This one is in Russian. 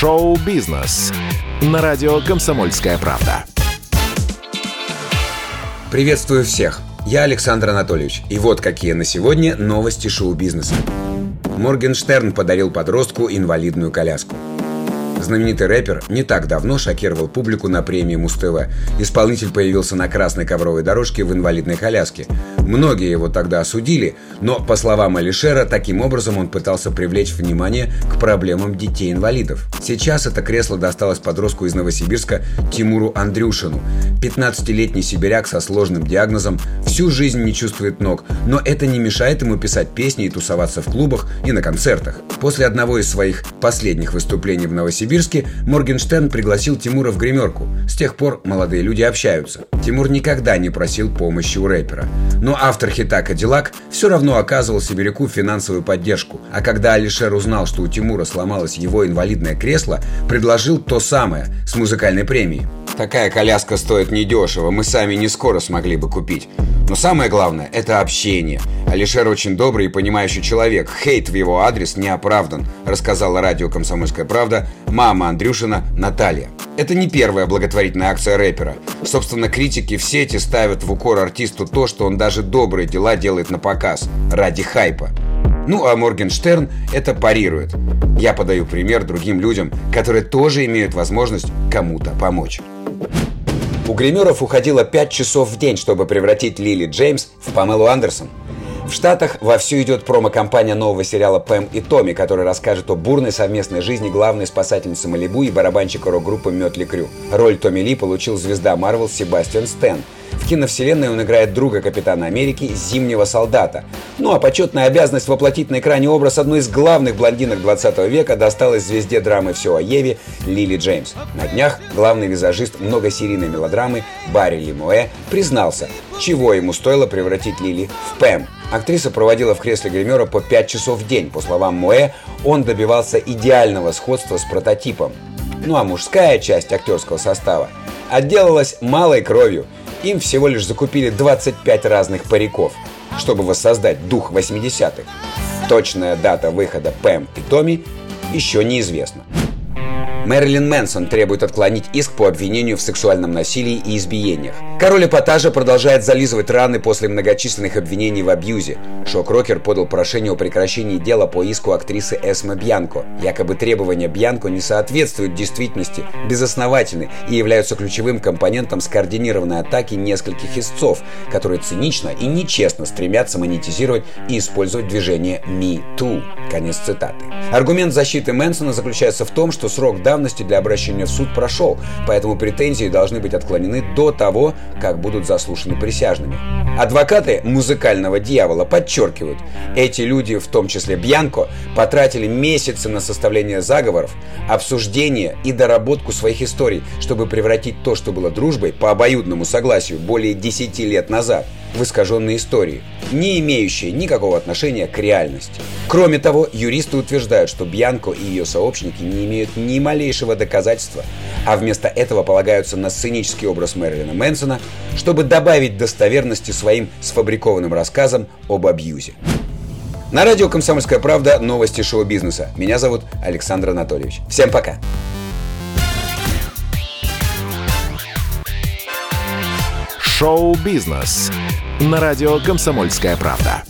Шоу-бизнес на радио «Комсомольская правда». Приветствую всех! Я Александр Анатольевич, и вот какие на сегодня новости шоу-бизнеса. Моргенштерн подарил подростку инвалидную коляску – Знаменитый рэпер не так давно шокировал публику на премии Муз-ТВ. Исполнитель появился на красной ковровой дорожке в инвалидной коляске. Многие его тогда осудили, но, по словам Алишера, таким образом он пытался привлечь внимание к проблемам детей-инвалидов. Сейчас это кресло досталось подростку из Новосибирска Тимуру Андрюшину. 15-летний сибиряк со сложным диагнозом всю жизнь не чувствует ног, но это не мешает ему писать песни и тусоваться в клубах и на концертах. После одного из своих последних выступлений в Новосибирске Новосибирске Моргенштерн пригласил Тимура в гримерку. С тех пор молодые люди общаются. Тимур никогда не просил помощи у рэпера. Но автор хита «Кадиллак» все равно оказывал сибиряку финансовую поддержку. А когда Алишер узнал, что у Тимура сломалось его инвалидное кресло, предложил то самое с музыкальной премией. Такая коляска стоит недешево, мы сами не скоро смогли бы купить. Но самое главное – это общение. Алишер очень добрый и понимающий человек. Хейт в его адрес не оправдан, рассказала радио «Комсомольская правда» мама Андрюшина Наталья. Это не первая благотворительная акция рэпера. Собственно, критики в сети ставят в укор артисту то, что он даже добрые дела делает на показ, ради хайпа. Ну а Моргенштерн это парирует. Я подаю пример другим людям, которые тоже имеют возможность кому-то помочь. У гримеров уходило 5 часов в день, чтобы превратить Лили Джеймс в Памелу Андерсон. В Штатах вовсю идет промо-компания нового сериала «Пэм и Томми», который расскажет о бурной совместной жизни главной спасательницы Малибу и барабанщика рок-группы Мётли Крю. Роль Томми Ли получил звезда Марвел Себастьян Стэн – в киновселенной он играет друга Капитана Америки, Зимнего Солдата. Ну а почетная обязанность воплотить на экране образ одной из главных блондинок 20 века досталась звезде драмы «Все о Еве» Лили Джеймс. На днях главный визажист многосерийной мелодрамы Барри Лимуэ признался, чего ему стоило превратить Лили в Пэм. Актриса проводила в кресле гримера по 5 часов в день. По словам Муэ, он добивался идеального сходства с прототипом. Ну а мужская часть актерского состава отделалась малой кровью – им всего лишь закупили 25 разных париков, чтобы воссоздать дух 80-х. Точная дата выхода Пэм и Томми еще неизвестна. Мэрилин Мэнсон требует отклонить иск по обвинению в сексуальном насилии и избиениях. Король эпатажа продолжает зализывать раны после многочисленных обвинений в абьюзе. Шок-рокер подал прошение о прекращении дела по иску актрисы Эсма Бьянко. Якобы требования Бьянко не соответствуют действительности, безосновательны и являются ключевым компонентом скоординированной атаки нескольких истцов, которые цинично и нечестно стремятся монетизировать и использовать движение Me Too. Конец цитаты. Аргумент защиты Мэнсона заключается в том, что срок давности для обращения в суд прошел, поэтому претензии должны быть отклонены до того, как будут заслушаны присяжными. Адвокаты музыкального дьявола подчеркивают, эти люди, в том числе Бьянко, потратили месяцы на составление заговоров, обсуждение и доработку своих историй, чтобы превратить то, что было дружбой, по обоюдному согласию более 10 лет назад – в искаженной истории, не имеющие никакого отношения к реальности. Кроме того, юристы утверждают, что Бьянко и ее сообщники не имеют ни малейшего доказательства, а вместо этого полагаются на сценический образ Мэрилина Мэнсона, чтобы добавить достоверности своим сфабрикованным рассказам об абьюзе. На радио «Комсомольская правда» новости шоу-бизнеса. Меня зовут Александр Анатольевич. Всем пока! Шоу-бизнес на радио «Комсомольская правда».